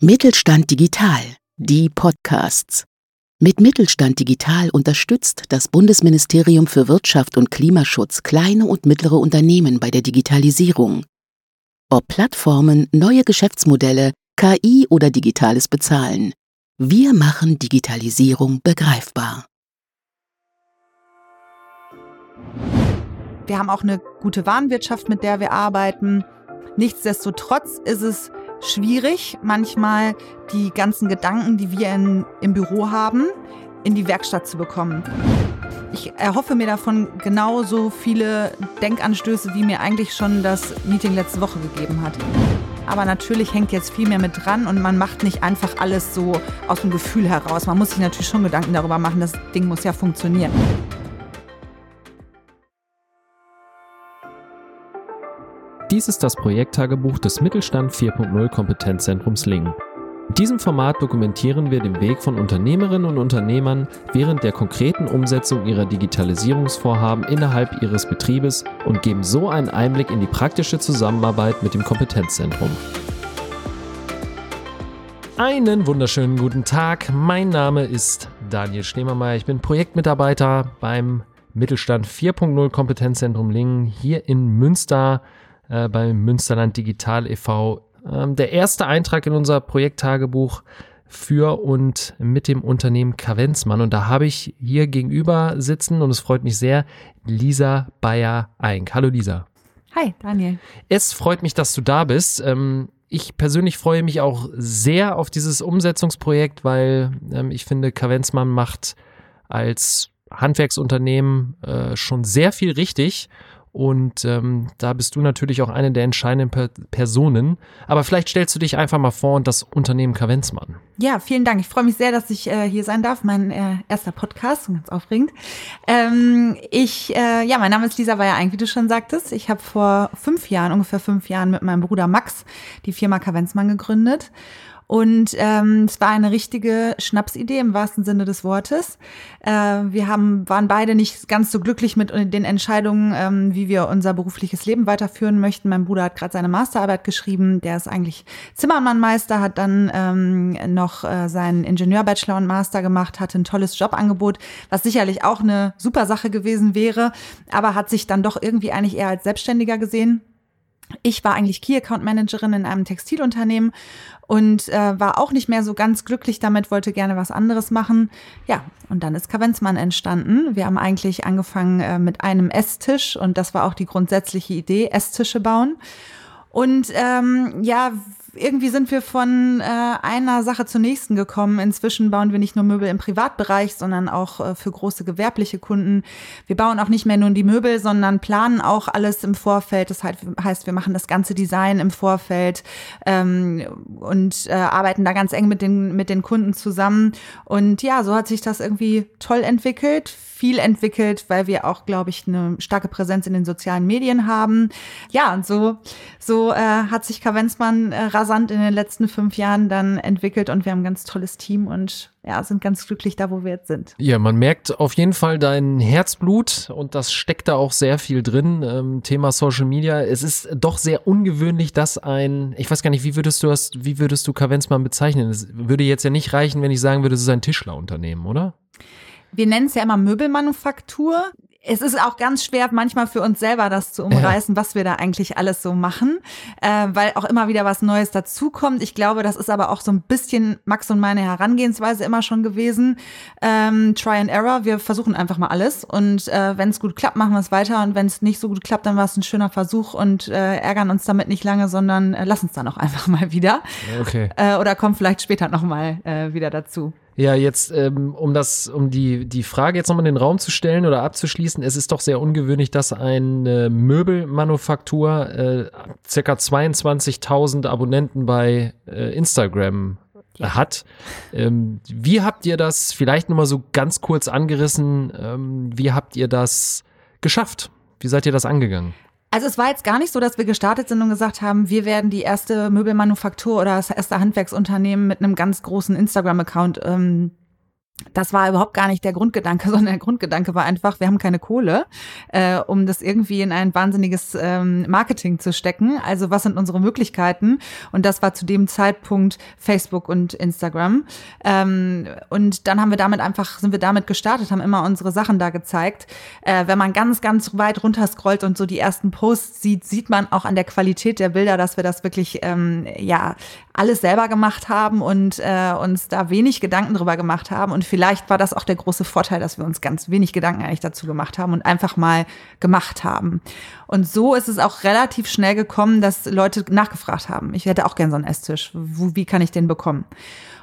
Mittelstand Digital, die Podcasts. Mit Mittelstand Digital unterstützt das Bundesministerium für Wirtschaft und Klimaschutz kleine und mittlere Unternehmen bei der Digitalisierung. Ob Plattformen, neue Geschäftsmodelle, KI oder digitales Bezahlen. Wir machen Digitalisierung begreifbar. Wir haben auch eine gute Warenwirtschaft, mit der wir arbeiten. Nichtsdestotrotz ist es schwierig, manchmal die ganzen Gedanken, die wir in, im Büro haben, in die Werkstatt zu bekommen. Ich erhoffe mir davon genauso viele Denkanstöße, wie mir eigentlich schon das Meeting letzte Woche gegeben hat. Aber natürlich hängt jetzt viel mehr mit dran und man macht nicht einfach alles so aus dem Gefühl heraus. Man muss sich natürlich schon Gedanken darüber machen, das Ding muss ja funktionieren. Dies ist das Projekttagebuch des Mittelstand 4.0 Kompetenzzentrums Lingen. In diesem Format dokumentieren wir den Weg von Unternehmerinnen und Unternehmern während der konkreten Umsetzung ihrer Digitalisierungsvorhaben innerhalb ihres Betriebes und geben so einen Einblick in die praktische Zusammenarbeit mit dem Kompetenzzentrum. Einen wunderschönen guten Tag. Mein Name ist Daniel Schneemermeier. Ich bin Projektmitarbeiter beim Mittelstand 4.0 Kompetenzzentrum Lingen hier in Münster äh, beim Münsterland Digital e.V. Ähm, der erste Eintrag in unser Projekttagebuch für und mit dem Unternehmen Kavenzmann. Und da habe ich hier gegenüber sitzen und es freut mich sehr, Lisa Bayer-Eink. Hallo Lisa. Hi, Daniel. Es freut mich, dass du da bist. Ähm, ich persönlich freue mich auch sehr auf dieses Umsetzungsprojekt, weil ähm, ich finde, Kavenzmann macht als Handwerksunternehmen äh, schon sehr viel richtig und ähm, da bist du natürlich auch eine der entscheidenden per Personen. Aber vielleicht stellst du dich einfach mal vor und das Unternehmen Kavenzmann. Ja, vielen Dank. Ich freue mich sehr, dass ich äh, hier sein darf. Mein äh, erster Podcast, ganz aufregend. Ähm, ich, äh, ja, mein Name ist Lisa Weyer-Eink, wie du schon sagtest. Ich habe vor fünf Jahren, ungefähr fünf Jahren, mit meinem Bruder Max die Firma Kavenzmann gegründet. Und ähm, es war eine richtige Schnapsidee im wahrsten Sinne des Wortes. Äh, wir haben, waren beide nicht ganz so glücklich mit den Entscheidungen, ähm, wie wir unser berufliches Leben weiterführen möchten. Mein Bruder hat gerade seine Masterarbeit geschrieben. Der ist eigentlich Zimmermannmeister, hat dann ähm, noch äh, seinen Ingenieur-Bachelor und Master gemacht, hatte ein tolles Jobangebot, was sicherlich auch eine super Sache gewesen wäre, aber hat sich dann doch irgendwie eigentlich eher als Selbstständiger gesehen ich war eigentlich Key Account Managerin in einem Textilunternehmen und äh, war auch nicht mehr so ganz glücklich damit, wollte gerne was anderes machen. Ja, und dann ist Kavenzmann entstanden. Wir haben eigentlich angefangen äh, mit einem Esstisch und das war auch die grundsätzliche Idee, Esstische bauen. Und ähm, ja, irgendwie sind wir von äh, einer Sache zur nächsten gekommen. Inzwischen bauen wir nicht nur Möbel im Privatbereich, sondern auch äh, für große gewerbliche Kunden. Wir bauen auch nicht mehr nur die Möbel, sondern planen auch alles im Vorfeld. Das heißt, wir machen das ganze Design im Vorfeld ähm, und äh, arbeiten da ganz eng mit den, mit den Kunden zusammen. Und ja, so hat sich das irgendwie toll entwickelt viel entwickelt, weil wir auch, glaube ich, eine starke Präsenz in den sozialen Medien haben. Ja, und so, so äh, hat sich Kavenzmann äh, rasant in den letzten fünf Jahren dann entwickelt und wir haben ein ganz tolles Team und ja, sind ganz glücklich da, wo wir jetzt sind. Ja, man merkt auf jeden Fall dein Herzblut und das steckt da auch sehr viel drin. Ähm, Thema Social Media. Es ist doch sehr ungewöhnlich, dass ein, ich weiß gar nicht, wie würdest du das, wie würdest du Kavenzmann bezeichnen? Es würde jetzt ja nicht reichen, wenn ich sagen würde, es ist ein Tischlerunternehmen, oder? Wir nennen es ja immer Möbelmanufaktur es ist auch ganz schwer manchmal für uns selber das zu umreißen, ja. was wir da eigentlich alles so machen, äh, weil auch immer wieder was Neues dazukommt. Ich glaube, das ist aber auch so ein bisschen Max und meine Herangehensweise immer schon gewesen. Ähm, Try and Error, wir versuchen einfach mal alles und äh, wenn es gut klappt, machen wir es weiter und wenn es nicht so gut klappt, dann war es ein schöner Versuch und äh, ärgern uns damit nicht lange, sondern äh, lass uns dann auch einfach mal wieder. Okay. Äh, oder kommen vielleicht später nochmal äh, wieder dazu. Ja, jetzt, ähm, um das, um die, die Frage jetzt nochmal in den Raum zu stellen oder abzuschließen, es ist doch sehr ungewöhnlich, dass eine Möbelmanufaktur äh, circa 22.000 Abonnenten bei äh, Instagram hat. Ähm, wie habt ihr das, vielleicht nochmal so ganz kurz angerissen, ähm, wie habt ihr das geschafft? Wie seid ihr das angegangen? Also es war jetzt gar nicht so, dass wir gestartet sind und gesagt haben, wir werden die erste Möbelmanufaktur oder das erste Handwerksunternehmen mit einem ganz großen Instagram-Account. Ähm, das war überhaupt gar nicht der Grundgedanke, sondern der Grundgedanke war einfach, wir haben keine Kohle, äh, um das irgendwie in ein wahnsinniges ähm, Marketing zu stecken. Also was sind unsere Möglichkeiten? Und das war zu dem Zeitpunkt Facebook und Instagram. Ähm, und dann haben wir damit einfach, sind wir damit gestartet, haben immer unsere Sachen da gezeigt. Äh, wenn man ganz, ganz weit runter scrollt und so die ersten Posts sieht, sieht man auch an der Qualität der Bilder, dass wir das wirklich, ähm, ja, alles selber gemacht haben und äh, uns da wenig Gedanken drüber gemacht haben. Und vielleicht war das auch der große Vorteil, dass wir uns ganz wenig Gedanken eigentlich dazu gemacht haben und einfach mal gemacht haben. Und so ist es auch relativ schnell gekommen, dass Leute nachgefragt haben. Ich hätte auch gern so einen Esstisch. Wie kann ich den bekommen?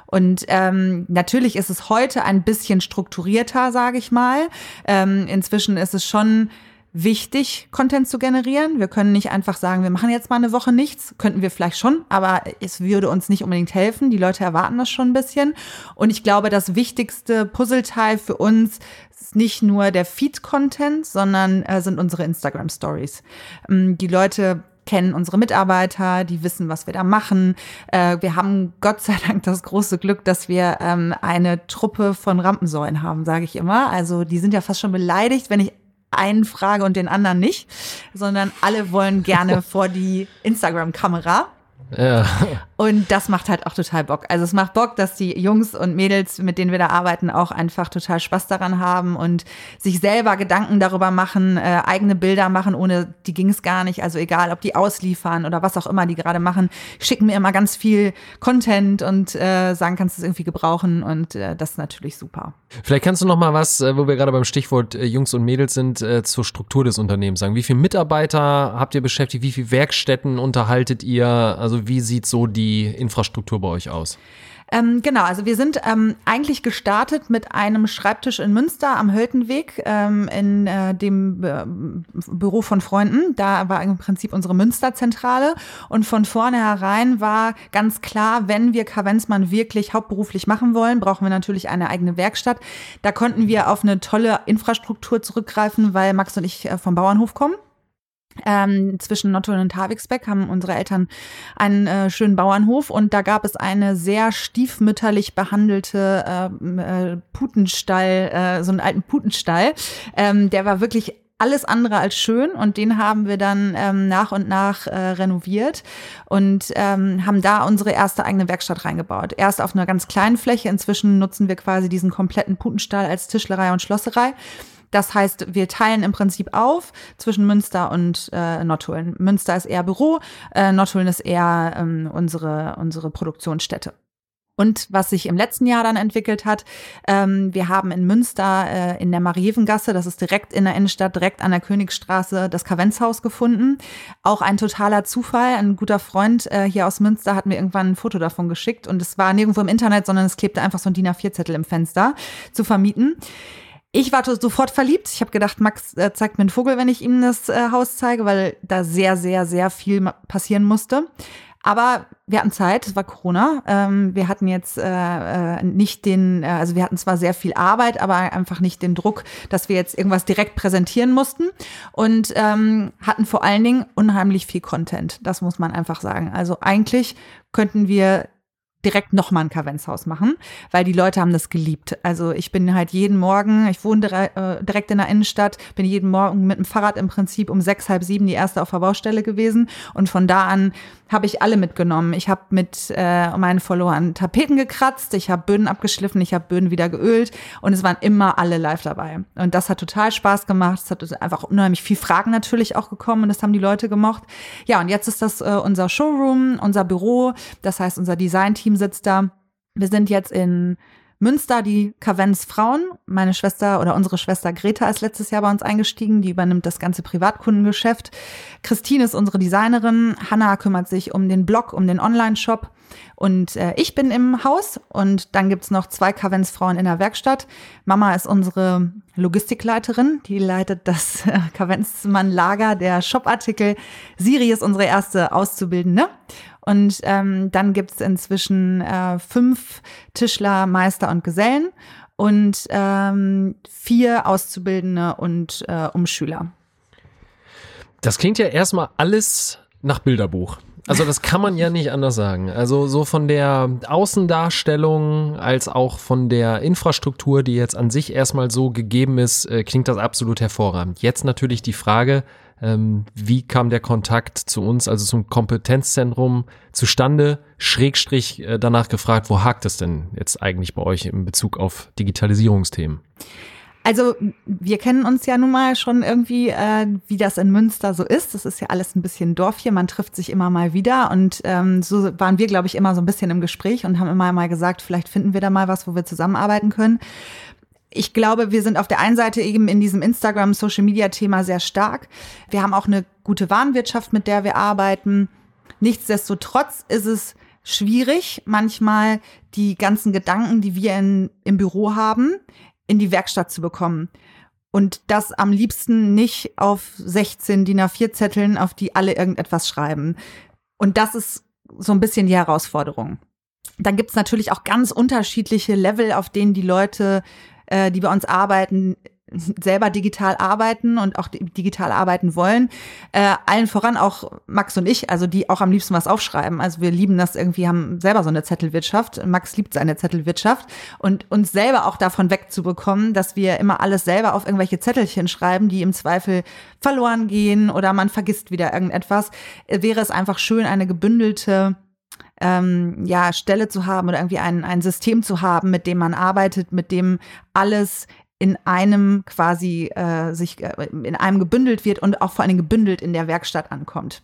Und ähm, natürlich ist es heute ein bisschen strukturierter, sage ich mal. Ähm, inzwischen ist es schon wichtig, Content zu generieren. Wir können nicht einfach sagen, wir machen jetzt mal eine Woche nichts. Könnten wir vielleicht schon, aber es würde uns nicht unbedingt helfen. Die Leute erwarten das schon ein bisschen. Und ich glaube, das wichtigste Puzzleteil für uns ist nicht nur der Feed-Content, sondern äh, sind unsere Instagram-Stories. Ähm, die Leute kennen unsere Mitarbeiter, die wissen, was wir da machen. Äh, wir haben Gott sei Dank das große Glück, dass wir ähm, eine Truppe von Rampensäulen haben, sage ich immer. Also die sind ja fast schon beleidigt, wenn ich einen frage und den anderen nicht, sondern alle wollen gerne vor die Instagram-Kamera. Ja. Und das macht halt auch total Bock. Also es macht Bock, dass die Jungs und Mädels, mit denen wir da arbeiten, auch einfach total Spaß daran haben und sich selber Gedanken darüber machen, äh, eigene Bilder machen, ohne die ging es gar nicht. Also egal, ob die ausliefern oder was auch immer die gerade machen, schicken mir immer ganz viel Content und äh, sagen, kannst du es irgendwie gebrauchen und äh, das ist natürlich super. Vielleicht kannst du noch mal was, äh, wo wir gerade beim Stichwort äh, Jungs und Mädels sind, äh, zur Struktur des Unternehmens sagen. Wie viele Mitarbeiter habt ihr beschäftigt? Wie viele Werkstätten unterhaltet ihr? Also wie sieht so die Infrastruktur bei euch aus? Ähm, genau, also wir sind ähm, eigentlich gestartet mit einem Schreibtisch in Münster am Höltenweg ähm, in äh, dem äh, Büro von Freunden. Da war im Prinzip unsere Münsterzentrale und von vornherein war ganz klar, wenn wir Kavenzmann wirklich hauptberuflich machen wollen, brauchen wir natürlich eine eigene Werkstatt. Da konnten wir auf eine tolle Infrastruktur zurückgreifen, weil Max und ich äh, vom Bauernhof kommen. Ähm, zwischen Nottuln und Havixbeck haben unsere Eltern einen äh, schönen Bauernhof und da gab es eine sehr stiefmütterlich behandelte äh, äh, Putenstall, äh, so einen alten Putenstall. Ähm, der war wirklich alles andere als schön und den haben wir dann ähm, nach und nach äh, renoviert und ähm, haben da unsere erste eigene Werkstatt reingebaut. Erst auf einer ganz kleinen Fläche, inzwischen nutzen wir quasi diesen kompletten Putenstall als Tischlerei und Schlosserei. Das heißt, wir teilen im Prinzip auf zwischen Münster und äh, Nottuln. Münster ist eher Büro, äh, Nottuln ist eher ähm, unsere, unsere Produktionsstätte. Und was sich im letzten Jahr dann entwickelt hat, ähm, wir haben in Münster äh, in der Marievengasse, das ist direkt in der Innenstadt, direkt an der Königsstraße, das Kavenzhaus gefunden. Auch ein totaler Zufall. Ein guter Freund äh, hier aus Münster hat mir irgendwann ein Foto davon geschickt und es war nirgendwo im Internet, sondern es klebte einfach so ein DIN A4-Zettel im Fenster zu vermieten. Ich war sofort verliebt. Ich habe gedacht, Max äh, zeigt mir einen Vogel, wenn ich ihm das äh, Haus zeige, weil da sehr, sehr, sehr viel passieren musste. Aber wir hatten Zeit, es war Corona. Ähm, wir hatten jetzt äh, nicht den, also wir hatten zwar sehr viel Arbeit, aber einfach nicht den Druck, dass wir jetzt irgendwas direkt präsentieren mussten und ähm, hatten vor allen Dingen unheimlich viel Content. Das muss man einfach sagen. Also eigentlich könnten wir direkt nochmal ein Kavenzhaus machen, weil die Leute haben das geliebt. Also ich bin halt jeden Morgen, ich wohne äh, direkt in der Innenstadt, bin jeden Morgen mit dem Fahrrad im Prinzip um sechs, halb sieben die erste auf der Baustelle gewesen und von da an habe ich alle mitgenommen. Ich habe mit äh, meinen Followern Tapeten gekratzt, ich habe Böden abgeschliffen, ich habe Böden wieder geölt und es waren immer alle live dabei. Und das hat total Spaß gemacht. Es hat einfach unheimlich viel Fragen natürlich auch gekommen und das haben die Leute gemocht. Ja, und jetzt ist das äh, unser Showroom, unser Büro, das heißt unser Design-Team sitzt da. Wir sind jetzt in Münster, die Kavenz Frauen. Meine Schwester oder unsere Schwester Greta ist letztes Jahr bei uns eingestiegen. Die übernimmt das ganze Privatkundengeschäft. Christine ist unsere Designerin. Hanna kümmert sich um den Blog, um den Online-Shop. Und äh, ich bin im Haus. Und dann gibt's noch zwei Kavenz Frauen in der Werkstatt. Mama ist unsere Logistikleiterin. Die leitet das äh, Kavenzmann-Lager der Shopartikel. Siri ist unsere erste Auszubildende. Und ähm, dann gibt es inzwischen äh, fünf Tischler, Meister und Gesellen und ähm, vier Auszubildende und äh, Umschüler. Das klingt ja erstmal alles nach Bilderbuch. Also das kann man ja nicht anders sagen. Also so von der Außendarstellung als auch von der Infrastruktur, die jetzt an sich erstmal so gegeben ist, äh, klingt das absolut hervorragend. Jetzt natürlich die Frage, ähm, wie kam der Kontakt zu uns, also zum Kompetenzzentrum zustande? Schrägstrich äh, danach gefragt, wo hakt es denn jetzt eigentlich bei euch in Bezug auf Digitalisierungsthemen? Also wir kennen uns ja nun mal schon irgendwie, äh, wie das in Münster so ist. Das ist ja alles ein bisschen Dorf hier. Man trifft sich immer mal wieder und ähm, so waren wir, glaube ich, immer so ein bisschen im Gespräch und haben immer mal gesagt, vielleicht finden wir da mal was, wo wir zusammenarbeiten können. Ich glaube, wir sind auf der einen Seite eben in diesem Instagram Social Media Thema sehr stark. Wir haben auch eine gute Warenwirtschaft, mit der wir arbeiten. Nichtsdestotrotz ist es schwierig, manchmal die ganzen Gedanken, die wir in, im Büro haben, in die Werkstatt zu bekommen. Und das am liebsten nicht auf 16 DIN A4 Zetteln, auf die alle irgendetwas schreiben. Und das ist so ein bisschen die Herausforderung. Dann gibt es natürlich auch ganz unterschiedliche Level, auf denen die Leute, äh, die bei uns arbeiten, selber digital arbeiten und auch digital arbeiten wollen. Äh, allen voran auch Max und ich, also die auch am liebsten was aufschreiben. Also wir lieben das irgendwie, haben selber so eine Zettelwirtschaft. Max liebt seine Zettelwirtschaft und uns selber auch davon wegzubekommen, dass wir immer alles selber auf irgendwelche Zettelchen schreiben, die im Zweifel verloren gehen oder man vergisst wieder irgendetwas, äh, wäre es einfach schön, eine gebündelte ähm, ja, Stelle zu haben oder irgendwie ein, ein System zu haben, mit dem man arbeitet, mit dem alles in einem quasi äh, sich äh, in einem gebündelt wird und auch vor allem gebündelt in der Werkstatt ankommt.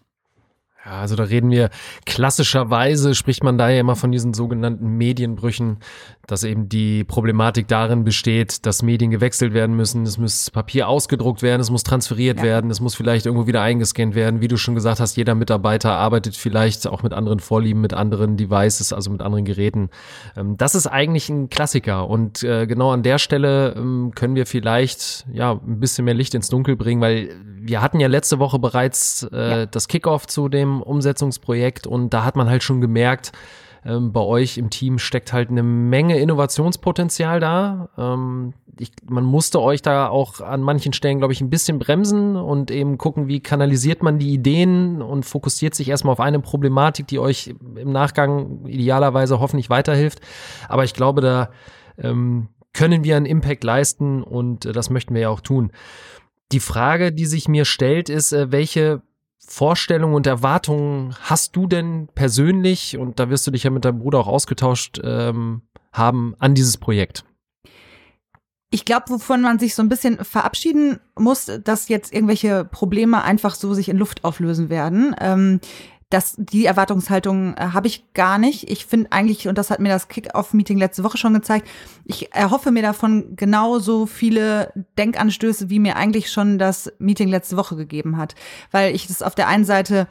Ja, also da reden wir klassischerweise, spricht man da ja immer von diesen sogenannten Medienbrüchen, dass eben die Problematik darin besteht, dass Medien gewechselt werden müssen, es muss Papier ausgedruckt werden, es muss transferiert ja. werden, es muss vielleicht irgendwo wieder eingescannt werden. Wie du schon gesagt hast, jeder Mitarbeiter arbeitet vielleicht auch mit anderen Vorlieben, mit anderen Devices, also mit anderen Geräten. Ähm, das ist eigentlich ein Klassiker und äh, genau an der Stelle ähm, können wir vielleicht ja ein bisschen mehr Licht ins Dunkel bringen, weil wir hatten ja letzte Woche bereits äh, ja. das Kickoff zu dem Umsetzungsprojekt und da hat man halt schon gemerkt, ähm, bei euch im Team steckt halt eine Menge Innovationspotenzial da. Ähm, ich, man musste euch da auch an manchen Stellen, glaube ich, ein bisschen bremsen und eben gucken, wie kanalisiert man die Ideen und fokussiert sich erstmal auf eine Problematik, die euch im Nachgang idealerweise hoffentlich weiterhilft. Aber ich glaube, da ähm, können wir einen Impact leisten und äh, das möchten wir ja auch tun. Die Frage, die sich mir stellt, ist, äh, welche Vorstellungen und Erwartungen hast du denn persönlich, und da wirst du dich ja mit deinem Bruder auch ausgetauscht ähm, haben, an dieses Projekt? Ich glaube, wovon man sich so ein bisschen verabschieden muss, dass jetzt irgendwelche Probleme einfach so sich in Luft auflösen werden. Ähm, das, die Erwartungshaltung äh, habe ich gar nicht. Ich finde eigentlich, und das hat mir das Kick-Off-Meeting letzte Woche schon gezeigt, ich erhoffe mir davon genauso viele Denkanstöße, wie mir eigentlich schon das Meeting letzte Woche gegeben hat. Weil ich das auf der einen Seite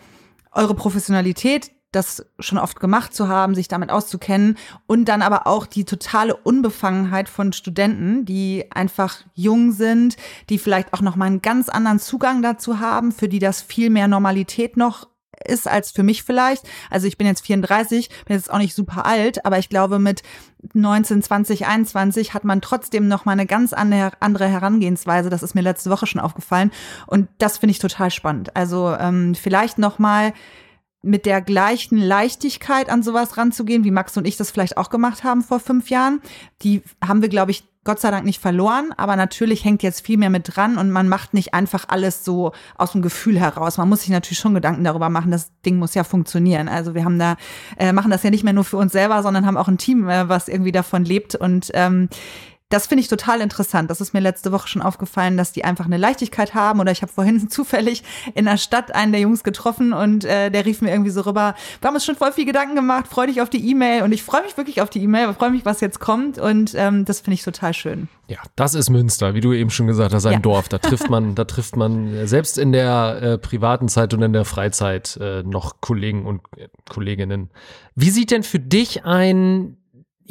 eure Professionalität, das schon oft gemacht zu haben, sich damit auszukennen und dann aber auch die totale Unbefangenheit von Studenten, die einfach jung sind, die vielleicht auch noch mal einen ganz anderen Zugang dazu haben, für die das viel mehr Normalität noch ist als für mich vielleicht. Also ich bin jetzt 34, bin jetzt auch nicht super alt, aber ich glaube mit 19, 20, 21 hat man trotzdem noch mal eine ganz andere Herangehensweise. Das ist mir letzte Woche schon aufgefallen und das finde ich total spannend. Also ähm, vielleicht noch mal mit der gleichen Leichtigkeit an sowas ranzugehen, wie Max und ich das vielleicht auch gemacht haben vor fünf Jahren. Die haben wir, glaube ich, Gott sei Dank nicht verloren, aber natürlich hängt jetzt viel mehr mit dran und man macht nicht einfach alles so aus dem Gefühl heraus. Man muss sich natürlich schon Gedanken darüber machen, das Ding muss ja funktionieren. Also wir haben da, äh, machen das ja nicht mehr nur für uns selber, sondern haben auch ein Team, äh, was irgendwie davon lebt und ähm, das finde ich total interessant. Das ist mir letzte Woche schon aufgefallen, dass die einfach eine Leichtigkeit haben. Oder ich habe vorhin zufällig in der Stadt einen der Jungs getroffen und äh, der rief mir irgendwie so rüber, wir haben uns schon voll viel Gedanken gemacht, freu dich auf die E-Mail. Und ich freue mich wirklich auf die E-Mail, freue mich, was jetzt kommt. Und ähm, das finde ich total schön. Ja, das ist Münster, wie du eben schon gesagt hast, ein ja. Dorf. Da trifft man, da trifft man selbst in der äh, privaten Zeit und in der Freizeit äh, noch Kollegen und äh, Kolleginnen. Wie sieht denn für dich ein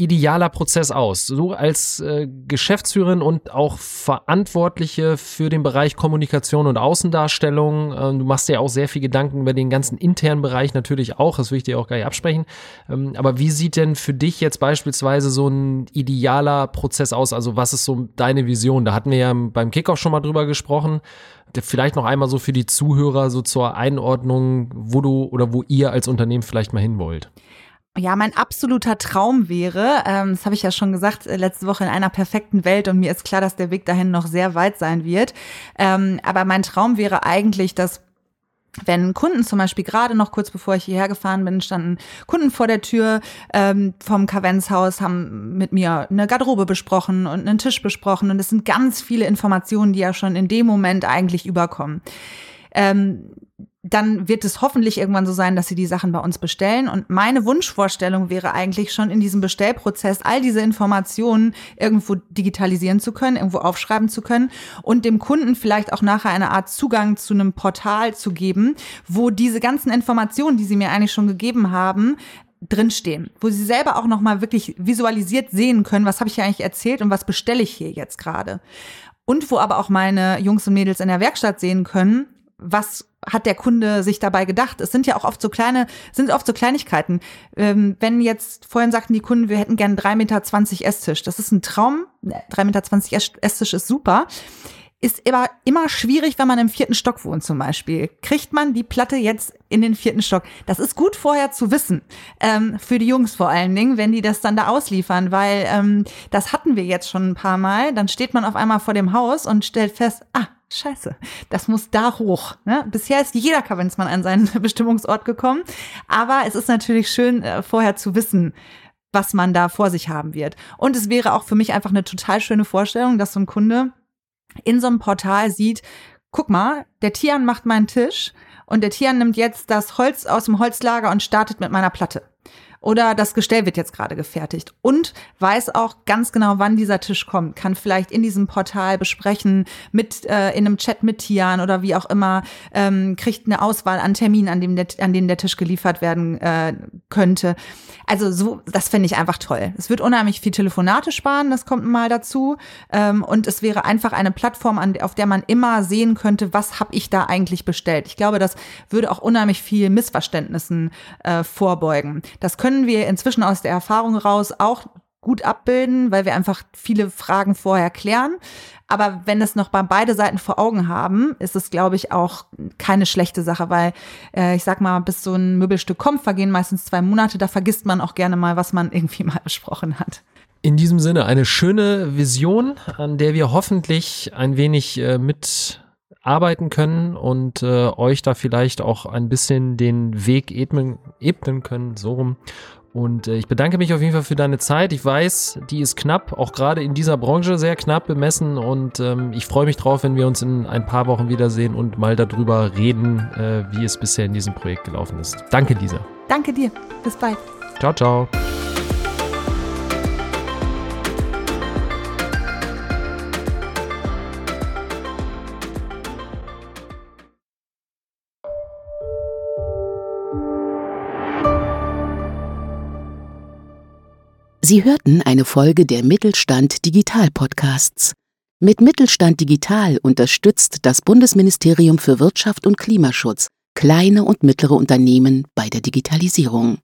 idealer Prozess aus? Du als äh, Geschäftsführerin und auch Verantwortliche für den Bereich Kommunikation und Außendarstellung, äh, du machst dir auch sehr viel Gedanken über den ganzen internen Bereich natürlich auch, das will ich dir auch gar nicht absprechen. Ähm, aber wie sieht denn für dich jetzt beispielsweise so ein idealer Prozess aus? Also was ist so deine Vision? Da hatten wir ja beim Kickoff schon mal drüber gesprochen. Vielleicht noch einmal so für die Zuhörer so zur Einordnung, wo du oder wo ihr als Unternehmen vielleicht mal hin wollt. Ja, mein absoluter Traum wäre, ähm, das habe ich ja schon gesagt, äh, letzte Woche in einer perfekten Welt und mir ist klar, dass der Weg dahin noch sehr weit sein wird. Ähm, aber mein Traum wäre eigentlich, dass wenn Kunden zum Beispiel gerade noch kurz bevor ich hierher gefahren bin, standen Kunden vor der Tür ähm, vom Kavenzhaus, haben mit mir eine Garderobe besprochen und einen Tisch besprochen und es sind ganz viele Informationen, die ja schon in dem Moment eigentlich überkommen. Ähm, dann wird es hoffentlich irgendwann so sein, dass sie die Sachen bei uns bestellen. Und meine Wunschvorstellung wäre eigentlich schon in diesem Bestellprozess all diese Informationen irgendwo digitalisieren zu können, irgendwo aufschreiben zu können und dem Kunden vielleicht auch nachher eine Art Zugang zu einem Portal zu geben, wo diese ganzen Informationen, die sie mir eigentlich schon gegeben haben, drinstehen, wo sie selber auch noch mal wirklich visualisiert sehen können, was habe ich hier eigentlich erzählt und was bestelle ich hier jetzt gerade. Und wo aber auch meine Jungs und Mädels in der Werkstatt sehen können, was hat der Kunde sich dabei gedacht? Es sind ja auch oft so kleine, sind oft so Kleinigkeiten. Ähm, wenn jetzt, vorhin sagten die Kunden, wir hätten gern 3,20 Meter Esstisch. Das ist ein Traum. 3,20 Meter Esstisch ist super. Ist aber immer schwierig, wenn man im vierten Stock wohnt zum Beispiel. Kriegt man die Platte jetzt in den vierten Stock? Das ist gut vorher zu wissen. Ähm, für die Jungs vor allen Dingen, wenn die das dann da ausliefern, weil ähm, das hatten wir jetzt schon ein paar Mal. Dann steht man auf einmal vor dem Haus und stellt fest, ah, Scheiße, das muss da hoch. Ne? Bisher ist jeder Kavenzmann an seinen Bestimmungsort gekommen, aber es ist natürlich schön, äh, vorher zu wissen, was man da vor sich haben wird. Und es wäre auch für mich einfach eine total schöne Vorstellung, dass so ein Kunde in so einem Portal sieht, guck mal, der Tian macht meinen Tisch und der Tian nimmt jetzt das Holz aus dem Holzlager und startet mit meiner Platte oder das Gestell wird jetzt gerade gefertigt und weiß auch ganz genau, wann dieser Tisch kommt, kann vielleicht in diesem Portal besprechen, mit äh, in einem Chat mit Tian oder wie auch immer, ähm, kriegt eine Auswahl an Terminen, an, dem der, an denen der Tisch geliefert werden äh, könnte. Also so, das fände ich einfach toll. Es wird unheimlich viel Telefonate sparen, das kommt mal dazu. Ähm, und es wäre einfach eine Plattform, an, auf der man immer sehen könnte, was habe ich da eigentlich bestellt. Ich glaube, das würde auch unheimlich viel Missverständnissen äh, vorbeugen. Das könnte können wir inzwischen aus der Erfahrung raus auch gut abbilden, weil wir einfach viele Fragen vorher klären. Aber wenn es noch bei beide Seiten vor Augen haben, ist es, glaube ich, auch keine schlechte Sache, weil äh, ich sag mal, bis so ein Möbelstück kommt, vergehen meistens zwei Monate. Da vergisst man auch gerne mal, was man irgendwie mal besprochen hat. In diesem Sinne eine schöne Vision, an der wir hoffentlich ein wenig äh, mit arbeiten können und äh, euch da vielleicht auch ein bisschen den Weg ebnen, ebnen können, so rum. Und äh, ich bedanke mich auf jeden Fall für deine Zeit. Ich weiß, die ist knapp, auch gerade in dieser Branche sehr knapp bemessen. Und ähm, ich freue mich drauf, wenn wir uns in ein paar Wochen wiedersehen und mal darüber reden, äh, wie es bisher in diesem Projekt gelaufen ist. Danke, Lisa. Danke dir. Bis bald. Ciao, ciao. Sie hörten eine Folge der Mittelstand Digital Podcasts. Mit Mittelstand Digital unterstützt das Bundesministerium für Wirtschaft und Klimaschutz kleine und mittlere Unternehmen bei der Digitalisierung.